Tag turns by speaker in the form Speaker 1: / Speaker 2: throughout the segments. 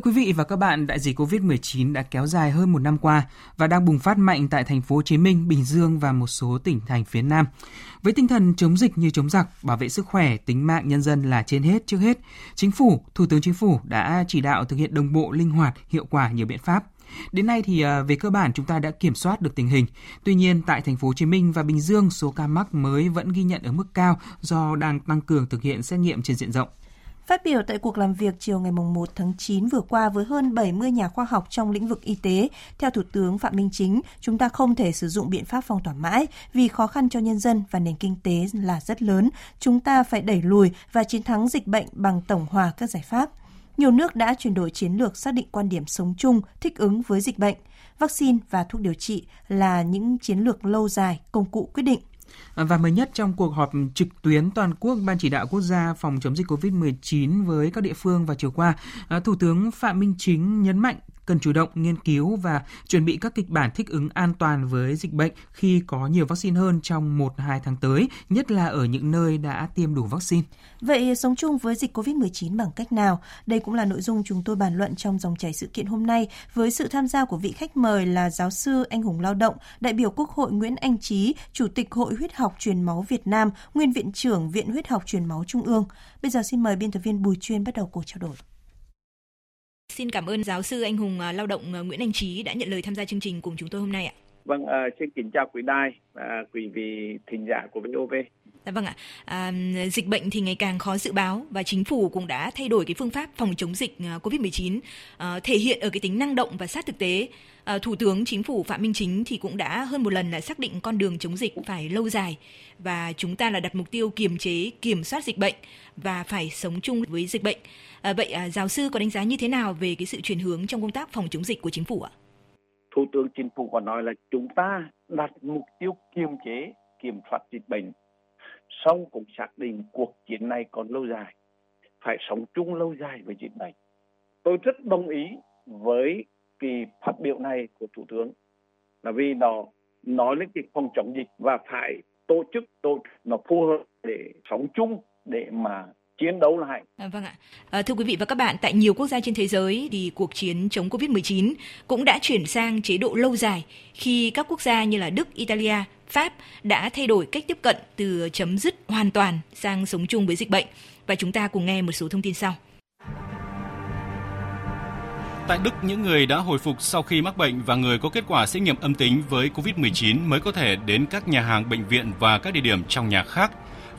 Speaker 1: Thưa quý vị và các bạn, đại dịch Covid-19 đã kéo dài hơn một năm qua và đang bùng phát mạnh tại thành phố Hồ Chí Minh, Bình Dương và một số tỉnh thành phía Nam. Với tinh thần chống dịch như chống giặc, bảo vệ sức khỏe, tính mạng nhân dân là trên hết trước hết, Chính phủ, Thủ tướng Chính phủ đã chỉ đạo thực hiện đồng bộ, linh hoạt, hiệu quả nhiều biện pháp. Đến nay thì à, về cơ bản chúng ta đã kiểm soát được tình hình. Tuy nhiên tại thành phố Hồ Chí Minh và Bình Dương số ca mắc mới vẫn ghi nhận ở mức cao do đang tăng cường thực hiện xét nghiệm trên diện rộng.
Speaker 2: Phát biểu tại cuộc làm việc chiều ngày 1 tháng 9 vừa qua với hơn 70 nhà khoa học trong lĩnh vực y tế, theo Thủ tướng Phạm Minh Chính, chúng ta không thể sử dụng biện pháp phong tỏa mãi vì khó khăn cho nhân dân và nền kinh tế là rất lớn. Chúng ta phải đẩy lùi và chiến thắng dịch bệnh bằng tổng hòa các giải pháp. Nhiều nước đã chuyển đổi chiến lược xác định quan điểm sống chung, thích ứng với dịch bệnh. Vaccine và thuốc điều trị là những chiến lược lâu dài, công cụ quyết định.
Speaker 1: Và mới nhất trong cuộc họp trực tuyến toàn quốc Ban chỉ đạo quốc gia phòng chống dịch COVID-19 với các địa phương vào chiều qua, à, Thủ tướng Phạm Minh Chính nhấn mạnh cần chủ động nghiên cứu và chuẩn bị các kịch bản thích ứng an toàn với dịch bệnh khi có nhiều vaccine hơn trong 1-2 tháng tới, nhất là ở những nơi đã tiêm đủ vaccine.
Speaker 2: Vậy sống chung với dịch COVID-19 bằng cách nào? Đây cũng là nội dung chúng tôi bàn luận trong dòng chảy sự kiện hôm nay với sự tham gia của vị khách mời là giáo sư anh hùng lao động, đại biểu Quốc hội Nguyễn Anh Trí, Chủ tịch Hội huyết học truyền máu Việt Nam, nguyên viện trưởng Viện huyết học truyền máu Trung ương. Bây giờ xin mời biên tập viên Bùi Chuyên bắt đầu cuộc trao đổi.
Speaker 3: Xin cảm ơn giáo sư anh hùng à, lao động à, Nguyễn Anh Trí đã nhận lời tham gia chương trình cùng chúng tôi hôm nay ạ.
Speaker 4: Vâng, uh, xin kính chào quý đài và quý vị thính giả của VOV.
Speaker 3: Dạ vâng ạ. À, dịch bệnh thì ngày càng khó dự báo và chính phủ cũng đã thay đổi cái phương pháp phòng chống dịch à, COVID-19 à, thể hiện ở cái tính năng động và sát thực tế. À, Thủ tướng Chính phủ Phạm Minh Chính thì cũng đã hơn một lần là xác định con đường chống dịch phải lâu dài và chúng ta là đặt mục tiêu kiềm chế, kiểm soát dịch bệnh và phải sống chung với dịch bệnh. À, vậy à, giáo sư có đánh giá như thế nào về cái sự chuyển hướng trong công tác phòng chống dịch của chính phủ ạ?
Speaker 4: Thủ tướng Chính phủ có nói là chúng ta đặt mục tiêu kiềm chế, kiểm soát dịch bệnh, song cũng xác định cuộc chiến này còn lâu dài, phải sống chung lâu dài với dịch bệnh. Tôi rất đồng ý với kỳ phát biểu này của Thủ tướng là vì nó nói lên cái phòng chống dịch và phải tổ chức tổ nó phù hợp để sống chung để mà chiến đấu lại.
Speaker 3: À, vâng ạ. À, thưa quý vị và các bạn, tại nhiều quốc gia trên thế giới thì cuộc chiến chống Covid-19 cũng đã chuyển sang chế độ lâu dài khi các quốc gia như là Đức, Italia, Pháp đã thay đổi cách tiếp cận từ chấm dứt hoàn toàn sang sống chung với dịch bệnh. Và chúng ta cùng nghe một số thông tin sau.
Speaker 5: Tại Đức, những người đã hồi phục sau khi mắc bệnh và người có kết quả xét nghiệm âm tính với COVID-19 mới có thể đến các nhà hàng, bệnh viện và các địa điểm trong nhà khác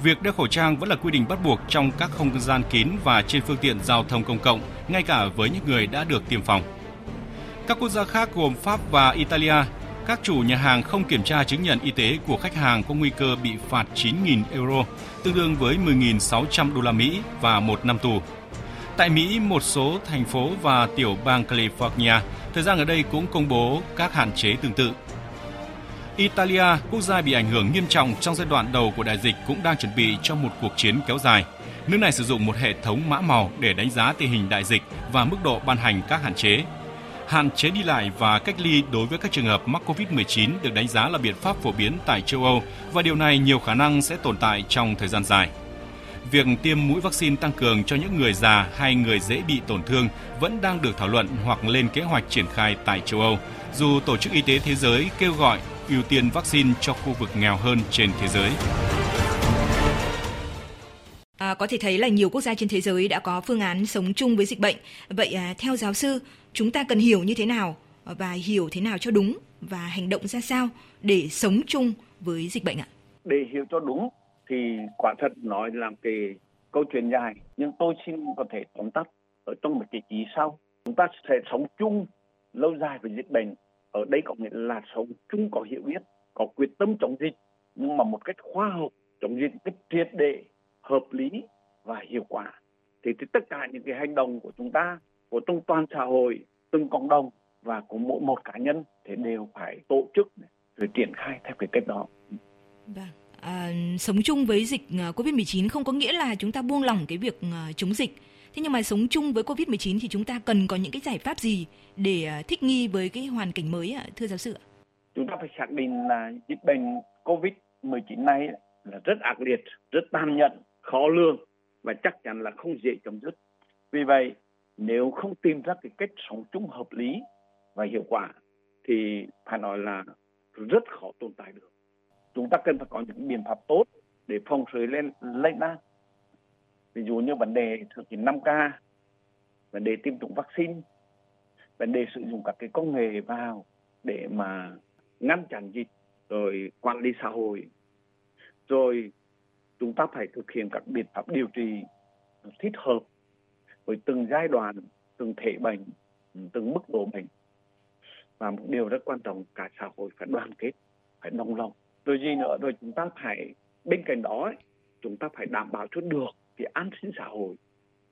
Speaker 5: việc đeo khẩu trang vẫn là quy định bắt buộc trong các không gian kín và trên phương tiện giao thông công cộng, ngay cả với những người đã được tiêm phòng. Các quốc gia khác gồm Pháp và Italia, các chủ nhà hàng không kiểm tra chứng nhận y tế của khách hàng có nguy cơ bị phạt 9.000 euro, tương đương với 10.600 đô la Mỹ và một năm tù. Tại Mỹ, một số thành phố và tiểu bang California thời gian ở đây cũng công bố các hạn chế tương tự. Italia, quốc gia bị ảnh hưởng nghiêm trọng trong giai đoạn đầu của đại dịch cũng đang chuẩn bị cho một cuộc chiến kéo dài. Nước này sử dụng một hệ thống mã màu để đánh giá tình hình đại dịch và mức độ ban hành các hạn chế. Hạn chế đi lại và cách ly đối với các trường hợp mắc COVID-19 được đánh giá là biện pháp phổ biến tại châu Âu và điều này nhiều khả năng sẽ tồn tại trong thời gian dài. Việc tiêm mũi vaccine tăng cường cho những người già hay người dễ bị tổn thương vẫn đang được thảo luận hoặc lên kế hoạch triển khai tại châu Âu, dù Tổ chức Y tế Thế giới kêu gọi ưu tiên vaccine cho khu vực nghèo hơn trên thế giới.
Speaker 3: À, có thể thấy là nhiều quốc gia trên thế giới đã có phương án sống chung với dịch bệnh. Vậy à, theo giáo sư, chúng ta cần hiểu như thế nào à, và hiểu thế nào cho đúng và hành động ra sao để sống chung với dịch bệnh ạ?
Speaker 4: Để hiểu cho đúng thì quả thật nói làm cái câu chuyện dài, nhưng tôi xin có thể tóm tắt ở trong một cái ý sau. Chúng ta sẽ sống chung lâu dài với dịch bệnh ở đây có nghĩa là sống chung có hiểu biết có quyết tâm chống dịch nhưng mà một cách khoa học chống dịch cách triệt để hợp lý và hiệu quả thì, thì tất cả những cái hành động của chúng ta của trong toàn xã hội từng cộng đồng và của mỗi một cá nhân thì đều phải tổ chức rồi triển khai theo cái cách đó.
Speaker 3: Vâng. À, sống chung với dịch à, Covid-19 không có nghĩa là chúng ta buông lỏng cái việc à, chống dịch Thế nhưng mà sống chung với Covid-19 thì chúng ta cần có những cái giải pháp gì để à, thích nghi với cái hoàn cảnh mới ạ, thưa giáo sư ạ?
Speaker 4: Chúng ta phải xác định là dịch bệnh Covid-19 này là rất ác liệt, rất tàn nhẫn, khó lường và chắc chắn là không dễ chấm dứt. Vì vậy, nếu không tìm ra cái cách sống chung hợp lý và hiệu quả thì phải nói là rất khó tồn tại được. Chúng ta cần phải có những biện pháp tốt để phòng sự lên lây lan. Ví dụ như vấn đề thực hiện 5K, vấn đề tiêm chủng vaccine, vấn đề sử dụng các cái công nghệ vào để mà ngăn chặn dịch, rồi quản lý xã hội, rồi chúng ta phải thực hiện các biện pháp điều trị thích hợp với từng giai đoạn, từng thể bệnh, từng mức độ bệnh. Và một điều rất quan trọng cả xã hội phải đoàn kết, phải đồng lòng. Rồi gì nữa, rồi chúng ta phải bên cạnh đó ấy, chúng ta phải đảm bảo cho được cái an sinh xã hội.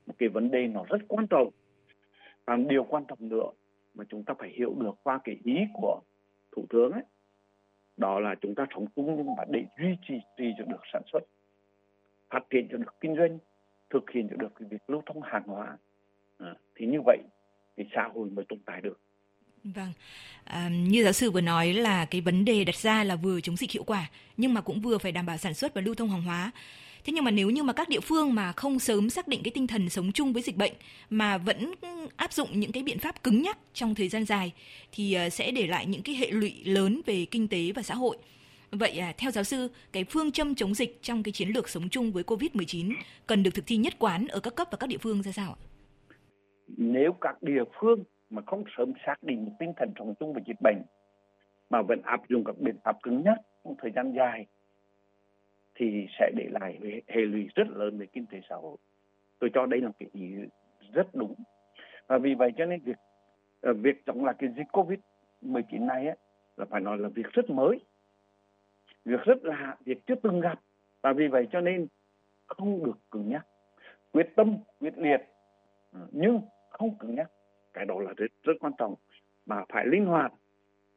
Speaker 4: Một cái vấn đề nó rất quan trọng. Và điều quan trọng nữa mà chúng ta phải hiểu được qua cái ý của thủ tướng ấy, đó là chúng ta sống chung nhưng mà để duy trì trì cho được sản xuất phát triển cho được kinh doanh thực hiện cho được cái việc lưu thông hàng hóa à, thì như vậy thì xã hội mới tồn tại được
Speaker 3: Vâng, à, như giáo sư vừa nói là cái vấn đề đặt ra là vừa chống dịch hiệu quả nhưng mà cũng vừa phải đảm bảo sản xuất và lưu thông hàng hóa. Thế nhưng mà nếu như mà các địa phương mà không sớm xác định cái tinh thần sống chung với dịch bệnh mà vẫn áp dụng những cái biện pháp cứng nhắc trong thời gian dài thì à, sẽ để lại những cái hệ lụy lớn về kinh tế và xã hội. Vậy à, theo giáo sư, cái phương châm chống dịch trong cái chiến lược sống chung với Covid-19 cần được thực thi nhất quán ở các cấp và các địa phương ra sao ạ?
Speaker 4: Nếu các địa phương mà không sớm xác định một tinh thần sống chung với dịch bệnh mà vẫn áp dụng các biện pháp cứng nhắc trong thời gian dài thì sẽ để lại hệ lụy rất lớn về kinh tế xã hội. Tôi cho đây là cái ý rất đúng. Và vì vậy cho nên việc ờ, việc chống lại cái dịch Covid-19 này ấy, là phải nói là việc rất mới việc rất lạ việc chưa từng gặp. Và vì vậy cho nên không được cứng nhắc. Quyết tâm quyết liệt ừ, nhưng không cứng nhắc. Cái đó là rất rất quan trọng. Mà phải linh hoạt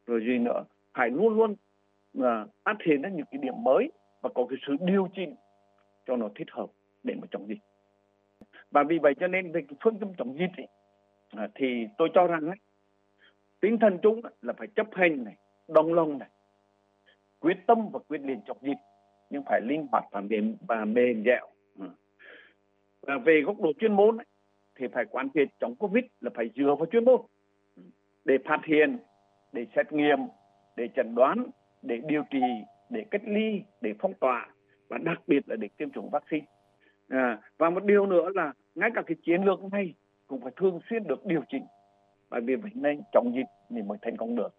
Speaker 4: rồi gì nữa? Phải luôn luôn uh, phát hiện ra những cái điểm mới và có cái sự điều chỉnh cho nó thích hợp để mà chống dịch. Và vì vậy cho nên về cái phương châm chống dịch ấy, uh, thì tôi cho rằng ấy, tinh thần chung là phải chấp hành này đồng lòng này quyết tâm và quyết liệt chống dịch nhưng phải linh hoạt và mềm và mềm dẻo. Ừ. Và về góc độ chuyên môn ấy, thì phải quan triệt chống covid là phải dựa vào chuyên môn. Ừ. Để phát hiện để xét nghiệm để chẩn đoán để điều trị để cách ly để phong tỏa và đặc biệt là để tiêm chủng vaccine. À, và một điều nữa là ngay cả cái chiến lược này cũng phải thường xuyên được điều chỉnh. Bởi vì vậy nên chống dịch thì mới thành công được.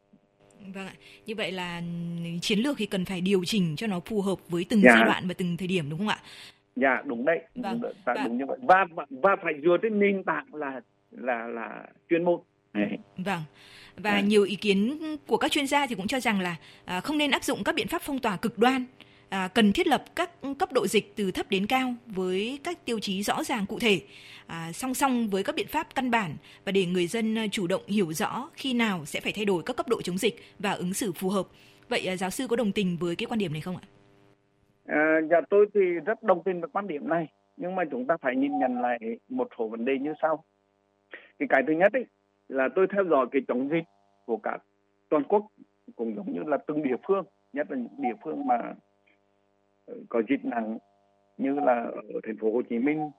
Speaker 3: Vâng ạ. Như vậy là chiến lược thì cần phải điều chỉnh cho nó phù hợp với từng dạ. giai đoạn và từng thời điểm đúng không ạ?
Speaker 4: Dạ đúng đấy. Vâng. Đúng, và... đúng như vậy. Và, và và phải dựa trên nền tảng là là là chuyên môn.
Speaker 3: Đấy. Vâng. Và à. nhiều ý kiến của các chuyên gia thì cũng cho rằng là à, không nên áp dụng các biện pháp phong tỏa cực đoan à, cần thiết lập các cấp độ dịch từ thấp đến cao với các tiêu chí rõ ràng cụ thể à, song song với các biện pháp căn bản và để người dân à, chủ động hiểu rõ khi nào sẽ phải thay đổi các cấp độ chống dịch và ứng xử phù hợp. Vậy à, giáo sư có đồng tình với cái quan điểm này không ạ?
Speaker 4: À, dạ tôi thì rất đồng tình với quan điểm này nhưng mà chúng ta phải nhìn nhận lại một số vấn đề như sau. Cái cái thứ nhất ấy, là tôi theo dõi cái chống dịch của cả toàn quốc cũng giống như là từng địa phương nhất là những địa phương mà có dịch nặng như là ở thành phố Hồ Chí Minh,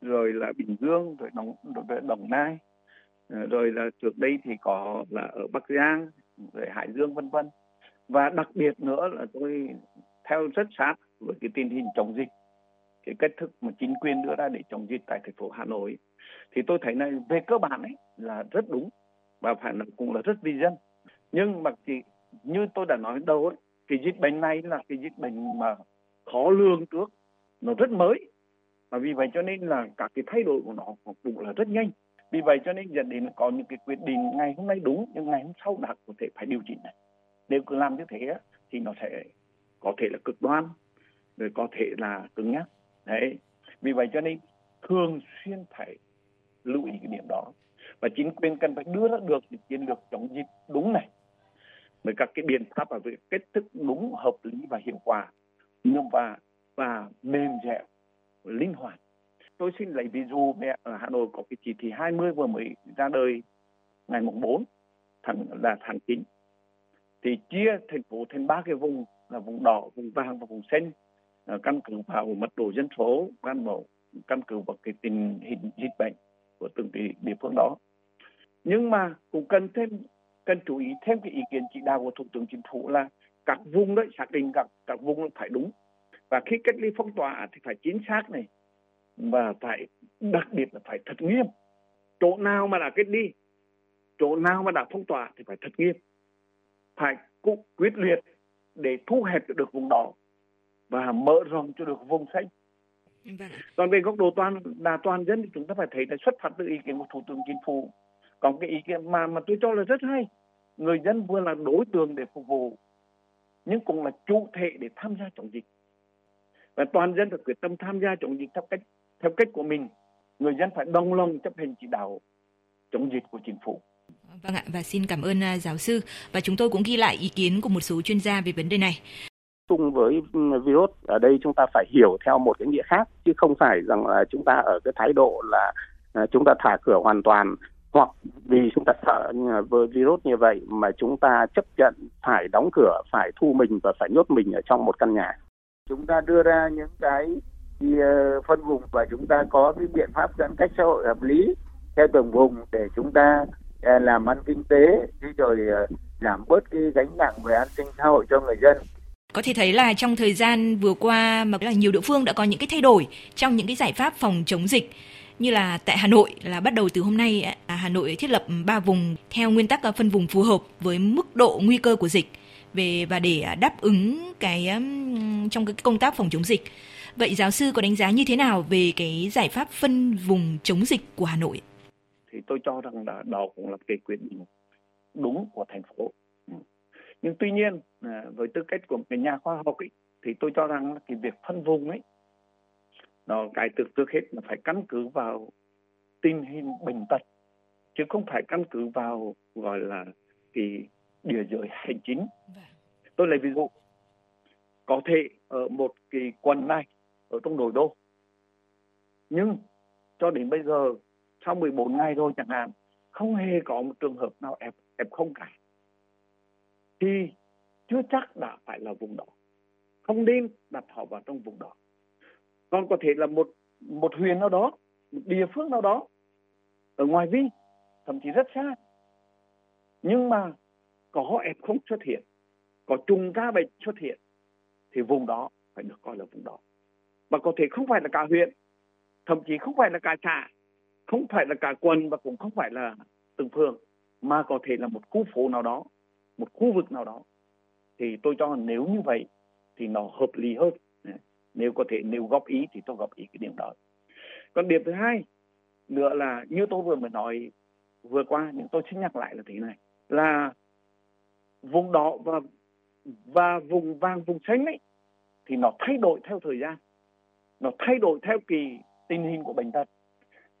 Speaker 4: rồi là Bình Dương, rồi Đồng rồi Đồng Nai ờ, rồi là trước đây thì có là ở Bắc Giang, rồi Hải Dương, vân vân. Và đặc biệt nữa là tôi theo rất sát với cái tình hình chống dịch, cái cách thức mà chính quyền đưa ra để chống dịch tại thành phố Hà Nội. Thì tôi thấy này về cơ bản ấy là rất đúng và phải là cũng là rất vi dân. Nhưng mà chỉ như tôi đã nói đầu ấy cái dịch bệnh này là cái dịch bệnh mà khó lường trước. Nó rất mới. Và vì vậy cho nên là các cái thay đổi của nó cũng là rất nhanh. Vì vậy cho nên dẫn đến có những cái quyết định ngày hôm nay đúng, nhưng ngày hôm sau đã có thể phải điều chỉnh này nếu cứ làm như thế thì nó sẽ có thể là cực đoan, rồi có thể là cứng nhắc. Đấy. Vì vậy cho nên thường xuyên phải lưu ý cái điểm đó. Và chính quyền cần phải đưa ra được những chiến lược chống dịch đúng này với các cái biện pháp bảo vệ cách thức đúng hợp lý và hiệu quả. Nhưng và và mềm dẻo linh hoạt. Tôi xin lấy ví dụ về ở Hà Nội có cái chỉ thị 20 vừa mới ra đời ngày mùng 4 tháng là tháng 9 thì chia thành phố thành ba cái vùng là vùng đỏ, vùng vàng và vùng xanh. Ờ, căn cứ vào mật độ dân số căn bộ căn cứ vào cái tình hình dịch bệnh của từng địa phương đó. Nhưng mà cũng cần thêm cần chú ý thêm cái ý kiến chỉ đạo của thủ tướng chính phủ là các vùng đấy xác định các các vùng phải đúng. Và khi cách ly phong tỏa thì phải chính xác này và phải đặc biệt là phải thật nghiêm. Chỗ nào mà đã cách ly chỗ nào mà đã phong tỏa thì phải thật nghiêm. Phải quyết liệt để thu hẹp được vùng đỏ và mở rộng cho được vùng xanh. Vâng còn về góc độ toàn là toàn dân thì chúng ta phải thấy là xuất phát từ ý kiến của thủ tướng chính phủ còn cái ý kiến mà mà tôi cho là rất hay người dân vừa là đối tượng để phục vụ nhưng cũng là chủ thể để tham gia chống dịch và toàn dân phải quyết tâm tham gia chống dịch theo cách theo cách của mình người dân phải đồng lòng chấp hành chỉ đạo chống dịch của chính phủ
Speaker 3: Vâng ạ, và xin cảm ơn à, giáo sư. Và chúng tôi cũng ghi lại ý kiến của một số chuyên gia về vấn đề này.
Speaker 6: Chung với virus ở đây chúng ta phải hiểu theo một cái nghĩa khác, chứ không phải rằng là chúng ta ở cái thái độ là à, chúng ta thả cửa hoàn toàn hoặc vì chúng ta sợ với virus như vậy mà chúng ta chấp nhận phải đóng cửa, phải thu mình và phải nhốt mình ở trong một căn nhà. Chúng ta đưa ra những cái ờ, phân vùng và chúng ta có cái biện pháp giãn cách xã hội hợp lý theo từng vùng để chúng ta ờ, làm ăn kinh tế rồi ờ, giảm bớt cái gánh nặng về an sinh xã hội cho người dân
Speaker 3: có thể thấy là trong thời gian vừa qua mà là nhiều địa phương đã có những cái thay đổi trong những cái giải pháp phòng chống dịch như là tại Hà Nội là bắt đầu từ hôm nay Hà Nội thiết lập 3 vùng theo nguyên tắc à, phân vùng phù hợp với mức độ nguy cơ của dịch về và để à, đáp ứng cái trong cái công tác phòng chống dịch. Vậy giáo sư có đánh giá như thế nào về cái giải pháp phân vùng chống dịch của Hà Nội?
Speaker 4: Thì tôi cho rằng là đó cũng là cái quyết định đúng của thành phố. Ừ. Nhưng tuy nhiên à, với tư cách của một nhà khoa học ấy, thì tôi cho rằng cái việc phân vùng ấy nó cái từ trước hết là phải căn cứ vào tình hình bệnh tật chứ không phải căn cứ vào gọi là cái địa giới hành chính. Vâng. tôi lấy ví dụ có thể ở một cái quận này ở trong nội đô nhưng cho đến bây giờ sau 14 ngày rồi chẳng hạn không hề có một trường hợp nào ép ép không cả thì chưa chắc đã phải là vùng đỏ không nên đặt họ vào trong vùng đỏ còn có thể là một một huyện nào đó, một địa phương nào đó, ở ngoài vi, thậm chí rất xa. Nhưng mà có f không xuất hiện, có trùng ca bệnh xuất hiện, thì vùng đó phải được coi là vùng đó. Và có thể không phải là cả huyện thậm chí không phải là cả xã, không phải là cả quận và cũng không phải là từng phường, mà có thể là một khu phố nào đó, một khu vực nào đó. Thì tôi cho nếu như vậy thì nó hợp lý hơn nếu có thể nếu góp ý thì tôi góp ý cái điểm đó. Còn điểm thứ hai nữa là như tôi vừa mới nói vừa qua, nhưng tôi xin nhắc lại là thế này, là vùng đỏ và và vùng vàng vùng xanh ấy, thì nó thay đổi theo thời gian, nó thay đổi theo kỳ tình hình của bệnh tật,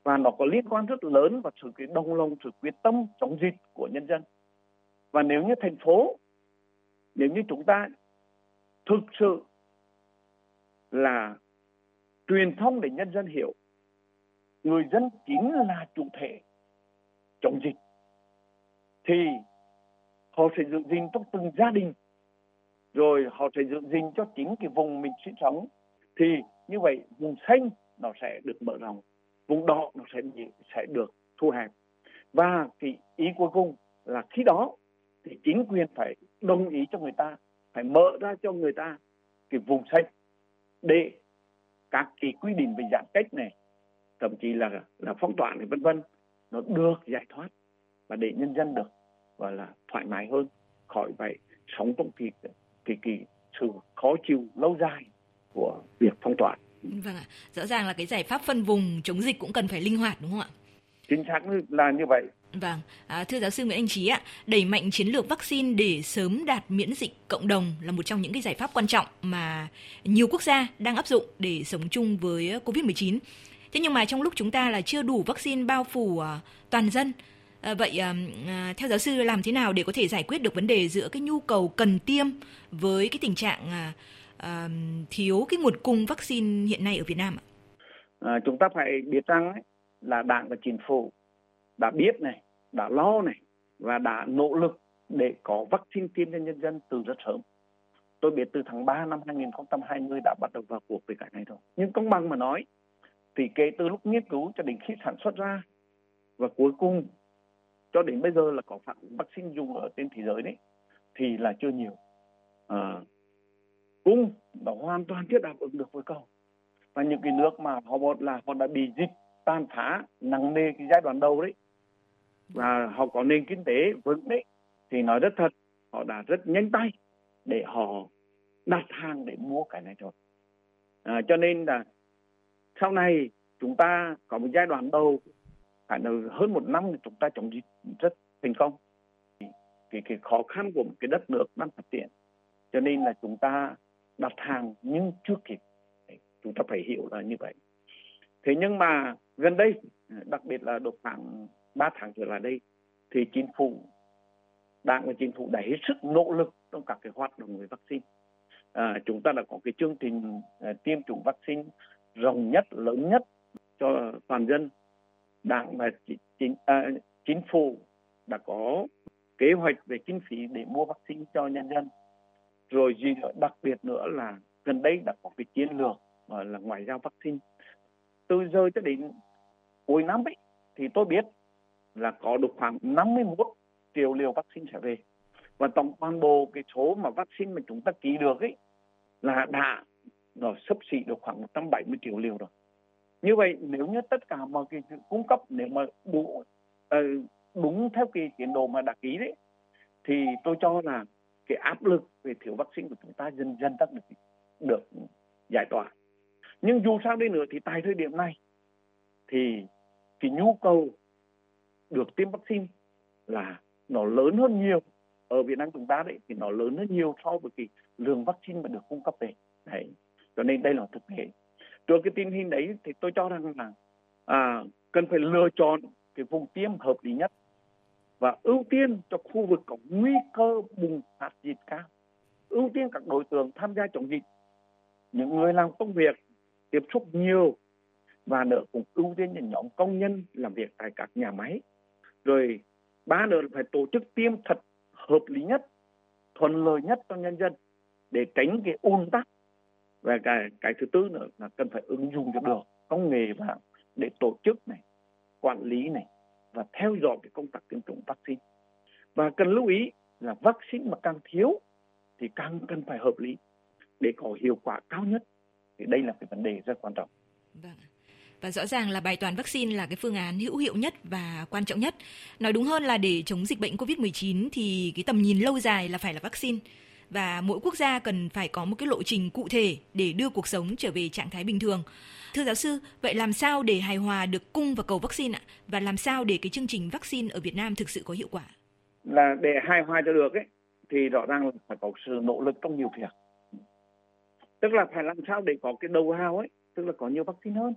Speaker 4: và nó có liên quan rất lớn vào sự cái đồng lòng, sự quyết tâm chống dịch của nhân dân. Và nếu như thành phố, nếu như chúng ta thực sự là truyền thông để nhân dân hiểu. Người dân chính là chủ thể chống dịch. Thì họ sẽ giữ gìn trong từng gia đình, rồi họ sẽ giữ gìn cho chính cái vùng mình sinh sống. Thì như vậy, vùng xanh nó sẽ được mở rộng, vùng đỏ nó sẽ sẽ được thu hẹp. Và cái ý cuối cùng là khi đó thì chính quyền phải đồng ý cho người ta, phải mở ra cho người ta cái vùng xanh để các cái quy định về giãn cách này thậm chí là là phong tỏa này vân vân nó được giải thoát và để nhân dân được gọi là thoải mái hơn khỏi phải sống trong kỳ kỳ kỳ sự khó chịu lâu dài của việc phong tỏa.
Speaker 3: Vâng ạ, rõ ràng là cái giải pháp phân vùng chống dịch cũng cần phải linh hoạt đúng không ạ?
Speaker 4: Chính xác là như vậy.
Speaker 3: Vâng, à, thưa giáo sư Nguyễn Anh Trí ạ, đẩy mạnh chiến lược vaccine để sớm đạt miễn dịch cộng đồng là một trong những cái giải pháp quan trọng mà nhiều quốc gia đang áp dụng để sống chung với Covid-19. Thế nhưng mà trong lúc chúng ta là chưa đủ vaccine bao phủ uh, toàn dân, uh, vậy uh, theo giáo sư làm thế nào để có thể giải quyết được vấn đề giữa cái nhu cầu cần tiêm với cái tình trạng uh, uh, thiếu cái nguồn cung vaccine hiện nay ở Việt Nam ạ?
Speaker 4: à, chúng ta phải biết rằng ấy, là đảng và chính phủ đã biết này đã lo này và đã nỗ lực để có vaccine tiêm cho nhân dân từ rất sớm. Tôi biết từ tháng 3 năm 2020 đã bắt đầu vào cuộc về cái này rồi. Nhưng công bằng mà nói thì kể từ lúc nghiên cứu cho đến khi sản xuất ra và cuối cùng cho đến bây giờ là có vaccine dùng ở trên thế giới đấy thì là chưa nhiều. À, cung nó hoàn toàn chưa đáp ứng được với cầu và những cái nước mà họ một là họ đã bị dịch tàn phá nặng nề cái giai đoạn đầu đấy. Và họ có nền kinh tế vững đấy thì nói rất thật họ đã rất nhanh tay để họ đặt hàng để mua cái này rồi. À, cho nên là sau này chúng ta có một giai đoạn đầu phải là hơn một năm thì chúng ta chống dịch rất thành công. Cái, cái khó khăn của một cái đất nước đang phát triển. Cho nên là chúng ta đặt hàng nhưng chưa kịp. Chúng ta phải hiểu là như vậy thế nhưng mà gần đây đặc biệt là được khoảng 3 tháng trở lại đây thì chính phủ đảng và chính phủ đã hết sức nỗ lực trong các cái hoạt động về vaccine. À, chúng ta đã có cái chương trình à, tiêm chủng vaccine rộng nhất lớn nhất cho toàn dân. Đảng và chính à, chính phủ đã có kế hoạch về kinh phí để mua vaccine cho nhân dân. Rồi gì nữa đặc biệt nữa là gần đây đã có cái chiến lược là ngoại giao vaccine từ giờ cho đến cuối năm ấy, thì tôi biết là có được khoảng 51 triệu liều vaccine sẽ về. Và tổng toàn bộ cái số mà vaccine mà chúng ta ký được ấy là đã rồi sắp xỉ được khoảng 170 triệu liều rồi. Như vậy, nếu như tất cả mọi cái cung cấp nếu mà đủ ờ, đúng theo cái tiến độ mà đã ký đấy, thì tôi cho là cái áp lực về thiếu vaccine của chúng ta dần dần đã được được giải tỏa nhưng dù sao đi nữa thì tại thời điểm này thì cái nhu cầu được tiêm vaccine là nó lớn hơn nhiều. Ở Việt Nam chúng ta đấy thì nó lớn hơn nhiều so với cái lượng vaccine mà được cung cấp về. Đấy. Cho nên đây là thực tế. Trước cái tình hình đấy thì tôi cho rằng là à, cần phải lựa chọn cái vùng tiêm hợp lý nhất và ưu tiên cho khu vực có nguy cơ bùng phát dịch cao. Ưu tiên các đối tượng tham gia chống dịch. Những người làm công việc tiếp xúc nhiều và nữa cũng ưu tiên những nhóm công nhân làm việc tại các nhà máy. Rồi ba nữa là phải tổ chức tiêm thật hợp lý nhất, thuận lợi nhất cho nhân dân để tránh cái ùn tắc. Và cái cái thứ tư nữa là cần phải ứng dụng cho được công nghệ vào để tổ chức này, quản lý này và theo dõi cái công tác tiêm chủng vaccine. Và cần lưu ý là vaccine mà càng thiếu thì càng cần phải hợp lý để có hiệu quả cao nhất thì đây là cái vấn đề rất quan trọng.
Speaker 3: Vâng. Và rõ ràng là bài toán vaccine là cái phương án hữu hiệu nhất và quan trọng nhất. Nói đúng hơn là để chống dịch bệnh COVID-19 thì cái tầm nhìn lâu dài là phải là vaccine và mỗi quốc gia cần phải có một cái lộ trình cụ thể để đưa cuộc sống trở về trạng thái bình thường. Thưa giáo sư, vậy làm sao để hài hòa được cung và cầu vaccine ạ? Và làm sao để cái chương trình vaccine ở Việt Nam thực sự có hiệu quả?
Speaker 4: Là để hài hòa cho được ấy thì rõ ràng là phải có sự nỗ lực trong nhiều việc. Tức là phải làm sao để có cái đầu hào ấy, tức là có nhiều vaccine hơn.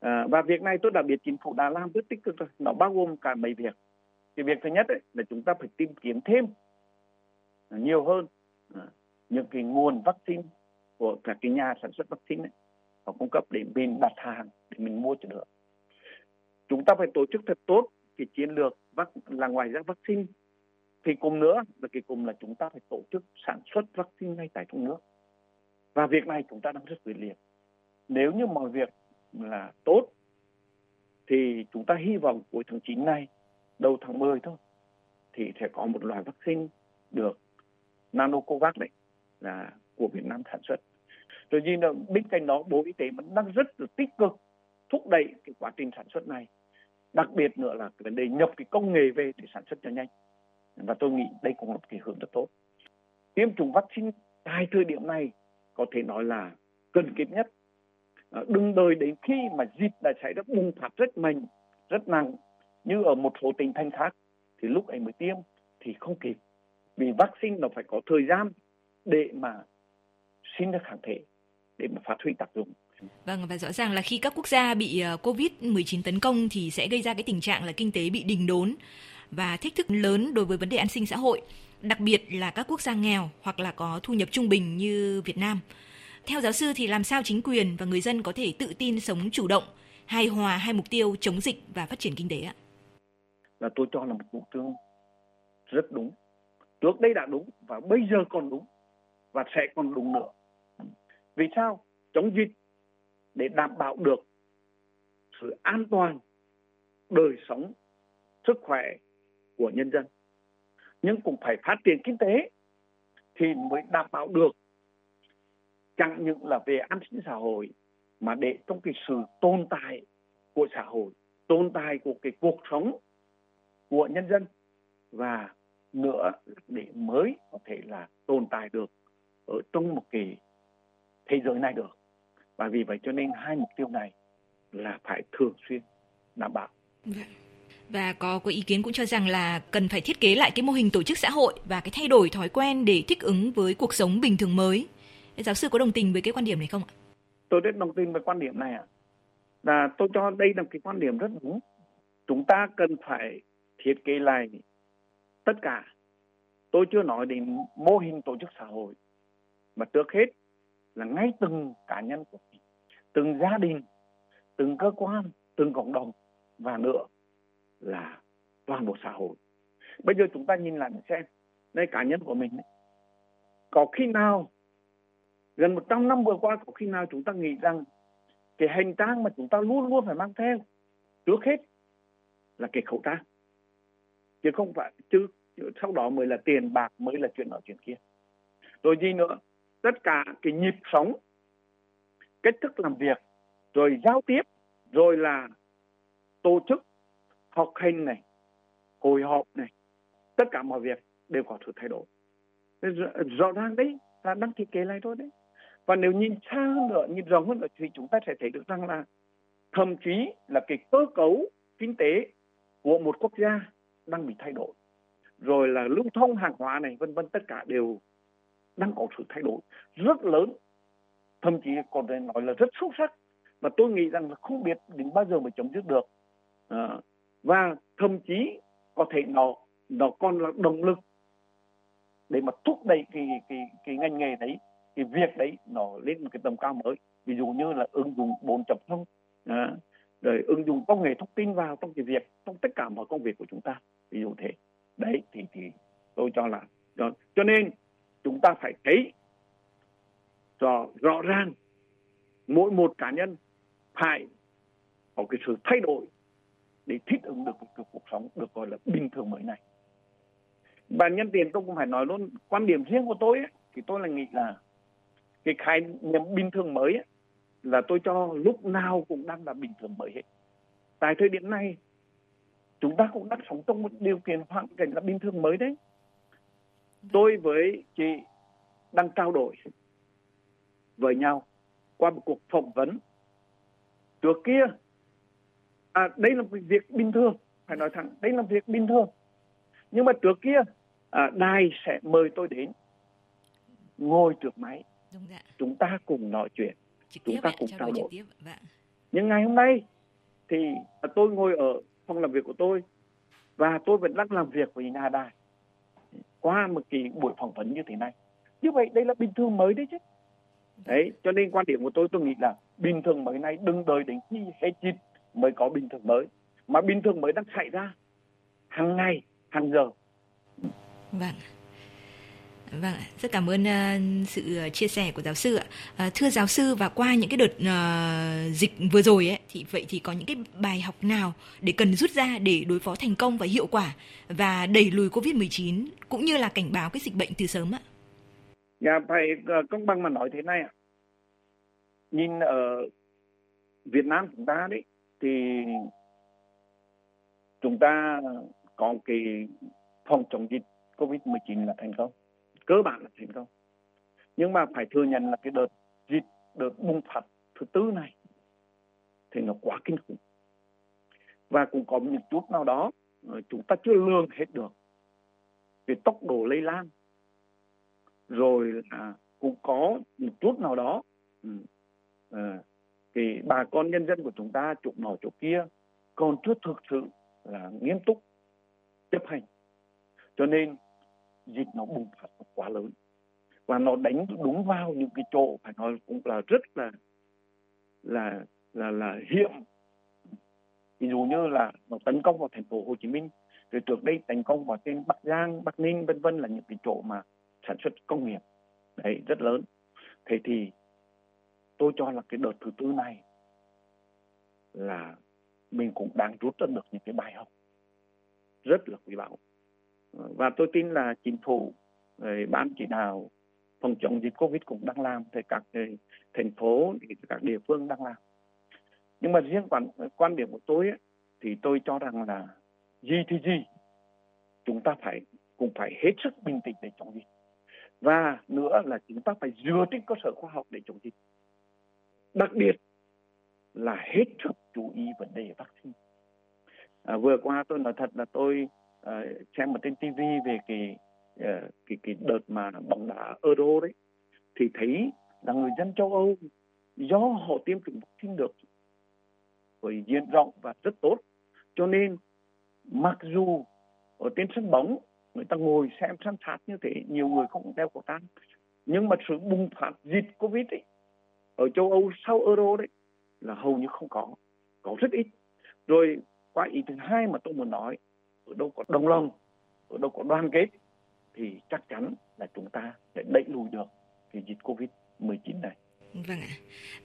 Speaker 4: À, và việc này tôi đã biết chính phủ đã làm rất tích cực rồi. Nó bao gồm cả mấy việc. Cái việc thứ nhất ấy, là chúng ta phải tìm kiếm thêm nhiều hơn à, những cái nguồn vaccine của các cái nhà sản xuất vaccine ấy, họ cung cấp để mình đặt hàng để mình mua cho được chúng ta phải tổ chức thật tốt cái chiến lược là ngoài ra vaccine thì cùng nữa là cái cùng là chúng ta phải tổ chức sản xuất vaccine ngay tại trong nước và việc này chúng ta đang rất quyết liệt nếu như mọi việc là tốt thì chúng ta hy vọng cuối tháng 9 này đầu tháng 10 thôi thì sẽ có một loại vaccine được Nanocovax này là của Việt Nam sản xuất. Rồi gì nữa, bên cạnh đó Bộ Y tế vẫn đang rất là tích cực thúc đẩy cái quá trình sản xuất này. Đặc biệt nữa là vấn đề nhập cái công nghệ về để sản xuất cho nhanh. Và tôi nghĩ đây cũng là một cái hướng rất tốt. Tiêm chủng vaccine tại thời điểm này có thể nói là cần kiệm nhất. À, đừng đợi đến khi mà dịch đã xảy ra bùng phát rất mạnh, rất nặng như ở một số tỉnh thành khác thì lúc ấy mới tiêm thì không kịp vì vaccine nó phải có thời gian để mà sinh ra kháng thể để mà phát huy tác dụng.
Speaker 3: Vâng và rõ ràng là khi các quốc gia bị ờ, Covid-19 tấn công thì sẽ gây ra cái tình trạng là kinh tế bị đình đốn và thách thức lớn đối với vấn đề an sinh xã hội, đặc biệt là các quốc gia nghèo hoặc là có thu nhập trung bình như Việt Nam. Theo giáo sư thì làm sao chính quyền và người dân có thể tự tin sống chủ động, hài hòa hai mục tiêu chống dịch và phát triển kinh tế ạ?
Speaker 4: Là tôi cho là một mục tiêu rất đúng. Trước đây đã đúng và bây giờ còn đúng và sẽ còn đúng nữa. Vì sao? Chống dịch để đảm bảo được sự an toàn đời sống sức khỏe của nhân dân nhưng cũng phải phát triển kinh tế thì mới đảm bảo được. Chẳng những là về an sinh xã hội, mà để trong cái sự tồn tại của xã hội, tồn tại của cái cuộc sống của nhân dân và nữa để mới có thể là tồn tại được ở trong một cái thế giới này được. Và vì vậy cho nên hai mục tiêu này là phải thường xuyên đảm bảo.
Speaker 3: Dạ. Và có có ý kiến cũng cho rằng là cần phải thiết kế lại cái mô hình tổ chức xã hội và cái thay đổi thói quen để thích ứng với cuộc sống bình thường mới. Giáo sư có đồng tình với cái quan điểm này không ạ?
Speaker 4: Tôi rất đồng tình với quan điểm này ạ. là tôi cho đây là cái quan điểm rất đúng. Chúng ta cần phải thiết kế lại tất cả. Tôi chưa nói đến mô hình tổ chức xã hội. Mà trước hết là ngay từng cá nhân của mình, từng gia đình, từng cơ quan, từng cộng đồng và nữa là toàn bộ xã hội. Bây giờ chúng ta nhìn lại xem, đây cá nhân của mình ấy, có khi nào gần 100 năm vừa qua có khi nào chúng ta nghĩ rằng cái hành trang mà chúng ta luôn luôn phải mang theo trước hết là cái khẩu trang? Chứ không phải chứ sau đó mới là tiền bạc mới là chuyện nọ chuyện kia. Rồi gì nữa? Tất cả cái nhịp sống cách thức làm việc rồi giao tiếp rồi là tổ chức học hành này hồi họp này tất cả mọi việc đều có sự thay đổi. Rõ ràng đấy là đang thiết kế lại thôi đấy. Và nếu nhìn xa hơn nữa nhìn rộng hơn nữa thì chúng ta sẽ thấy được rằng là thậm chí là cái cơ cấu kinh tế của một quốc gia đang bị thay đổi. Rồi là lưu thông hàng hóa này vân vân tất cả đều đang có sự thay đổi rất lớn. Thậm chí còn để nói là rất xuất sắc. Mà tôi nghĩ rằng là không biết đến bao giờ mới chấm dứt được à, và thậm chí có thể nó nó còn là động lực để mà thúc đẩy cái cái cái ngành nghề đấy cái việc đấy nó lên một cái tầm cao mới. Ví dụ như là ứng dụng 4.0 à, rồi ứng dụng công nghệ thông tin vào trong cái việc trong tất cả mọi công việc của chúng ta. Ví dụ thế. Đấy thì thì tôi cho là cho, cho nên chúng ta phải thấy rõ rõ ràng mỗi một cá nhân phải có cái sự thay đổi để thích ứng được cái cuộc sống được gọi là bình thường mới này. Và nhân tiền tôi cũng phải nói luôn quan điểm riêng của tôi ấy, thì tôi là nghĩ là cái khái niệm bình thường mới ấy, là tôi cho lúc nào cũng đang là bình thường mới hết. Tại thời điểm này chúng ta cũng đang sống trong một điều kiện hoàn cảnh là bình thường mới đấy. Tôi với chị đang trao đổi với nhau qua một cuộc phỏng vấn trước kia à, đây là một việc bình thường phải nói thẳng đây là việc bình thường nhưng mà trước kia à, đài sẽ mời tôi đến ngồi trước máy Đúng dạ. chúng ta cùng nói chuyện
Speaker 3: trực
Speaker 4: chúng ta cùng
Speaker 3: trao đổi. Vâng.
Speaker 4: nhưng ngày hôm nay thì à, tôi ngồi ở phòng làm việc của tôi và tôi vẫn đang làm việc với nhà đài qua một kỳ buổi phỏng vấn như thế này như vậy đây là bình thường mới đấy chứ đấy cho nên quan điểm của tôi tôi nghĩ là bình thường mới này đừng đợi đến khi hết dịch mới có bình thường mới mà bình thường mới đang xảy ra hàng ngày hàng giờ
Speaker 3: vâng Vâng, rất cảm ơn uh, sự ờ, chia sẻ của giáo sư ạ. Uh, thưa giáo sư và qua những cái đợt uh, dịch vừa rồi ấy thì vậy thì có những cái bài học nào để cần rút ra để đối phó thành công và hiệu quả và đẩy lùi Covid-19 cũng như là cảnh báo cái dịch bệnh từ sớm ạ?
Speaker 4: Dạ phải công bằng mà nói thế này ạ. Nhìn ở Việt Nam chúng ta đấy thì chúng ta có cái phòng chống dịch Covid-19 là thành công cơ bản là thành công. Nhưng mà phải thừa nhận là cái đợt dịch đợt bùng phát thứ tư này thì nó quá kinh khủng. Và cũng có một chút nào đó chúng ta chưa lường hết được về tốc độ lây lan. Rồi là cũng có một chút nào đó à, thì bà con nhân dân của chúng ta chụp nọ chỗ kia còn chưa thực sự là nghiêm túc chấp hành. Cho nên dịch nó bùng phát quá lớn và nó đánh đúng vào những cái chỗ phải nói cũng là rất là là là là hiểm. Ví dụ như là nó tấn công vào thành phố Hồ Chí Minh, rồi trước đây tấn công vào trên Bắc Giang, Bắc Ninh, vân vân là những cái chỗ mà sản xuất công nghiệp. Đấy, rất lớn. Thế thì tôi cho là cái đợt thứ tư này là mình cũng đang rút ra được những cái bài học rất là quý báu. Và tôi tin là chính phủ ban chỉ đạo phòng chống dịch covid cũng đang làm thì các thành phố các địa phương đang làm. Nhưng mà riêng quan quan điểm của tôi ấy, thì tôi cho rằng là gì thì gì chúng ta phải cũng phải hết sức bình tĩnh để chống dịch. Và nữa là chúng ta phải dựa trên cơ sở khoa học để chống dịch đặc biệt là hết sức chú ý vấn đề vaccine. À, vừa qua tôi nói thật là tôi uh, xem một trên TV về cái uh, cái cái đợt mà bóng đá Euro đấy thì thấy là người dân châu Âu do họ tiêm chủng vaccine được với diện rộng và rất tốt. Cho nên mặc dù ở trên sân bóng người ta ngồi xem săn sát như thế nhiều người không đeo khẩu trang nhưng mà sự bùng phát dịch covid ấy, ở châu âu sau euro đấy là hầu như không có có rất ít rồi qua ý thứ hai mà tôi muốn nói ở đâu có đồng lòng ở đâu có đoàn kết thì chắc chắn là chúng ta sẽ đẩy lùi được cái dịch covid 19 này
Speaker 3: Vâng ạ.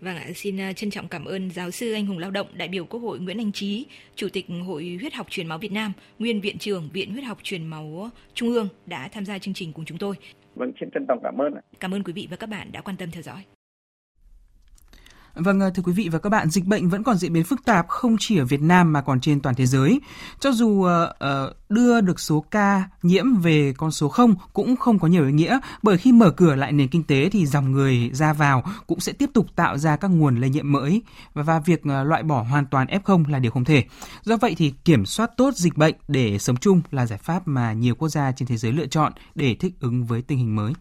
Speaker 3: Vâng ạ, xin ờ, trân trọng cảm ơn giáo sư anh hùng lao động, đại biểu Quốc hội Nguyễn Anh Trí, Chủ tịch Hội Huyết học truyền máu Việt Nam, nguyên viện trưởng Viện Huyết học truyền máu Trung ương đã tham gia chương trình cùng chúng tôi.
Speaker 4: Vâng, xin trân trọng cảm ơn ạ.
Speaker 3: Cảm ơn quý vị và các bạn đã quan tâm theo dõi.
Speaker 1: Vâng, ờ, thưa quý vị và các bạn, dịch bệnh vẫn còn diễn biến phức tạp không chỉ ở Việt Nam mà còn trên toàn thế giới. Cho dù uh, đưa được số ca nhiễm về con số 0 cũng không có nhiều ý nghĩa bởi khi mở cửa lại nền kinh tế thì dòng người ra vào cũng sẽ tiếp tục tạo ra các nguồn lây nhiễm mới và, và việc uh, loại bỏ hoàn toàn F0 là điều không thể. Do vậy thì kiểm soát tốt dịch bệnh để sống chung là giải pháp mà nhiều quốc gia trên thế giới lựa chọn để thích ứng với tình hình mới.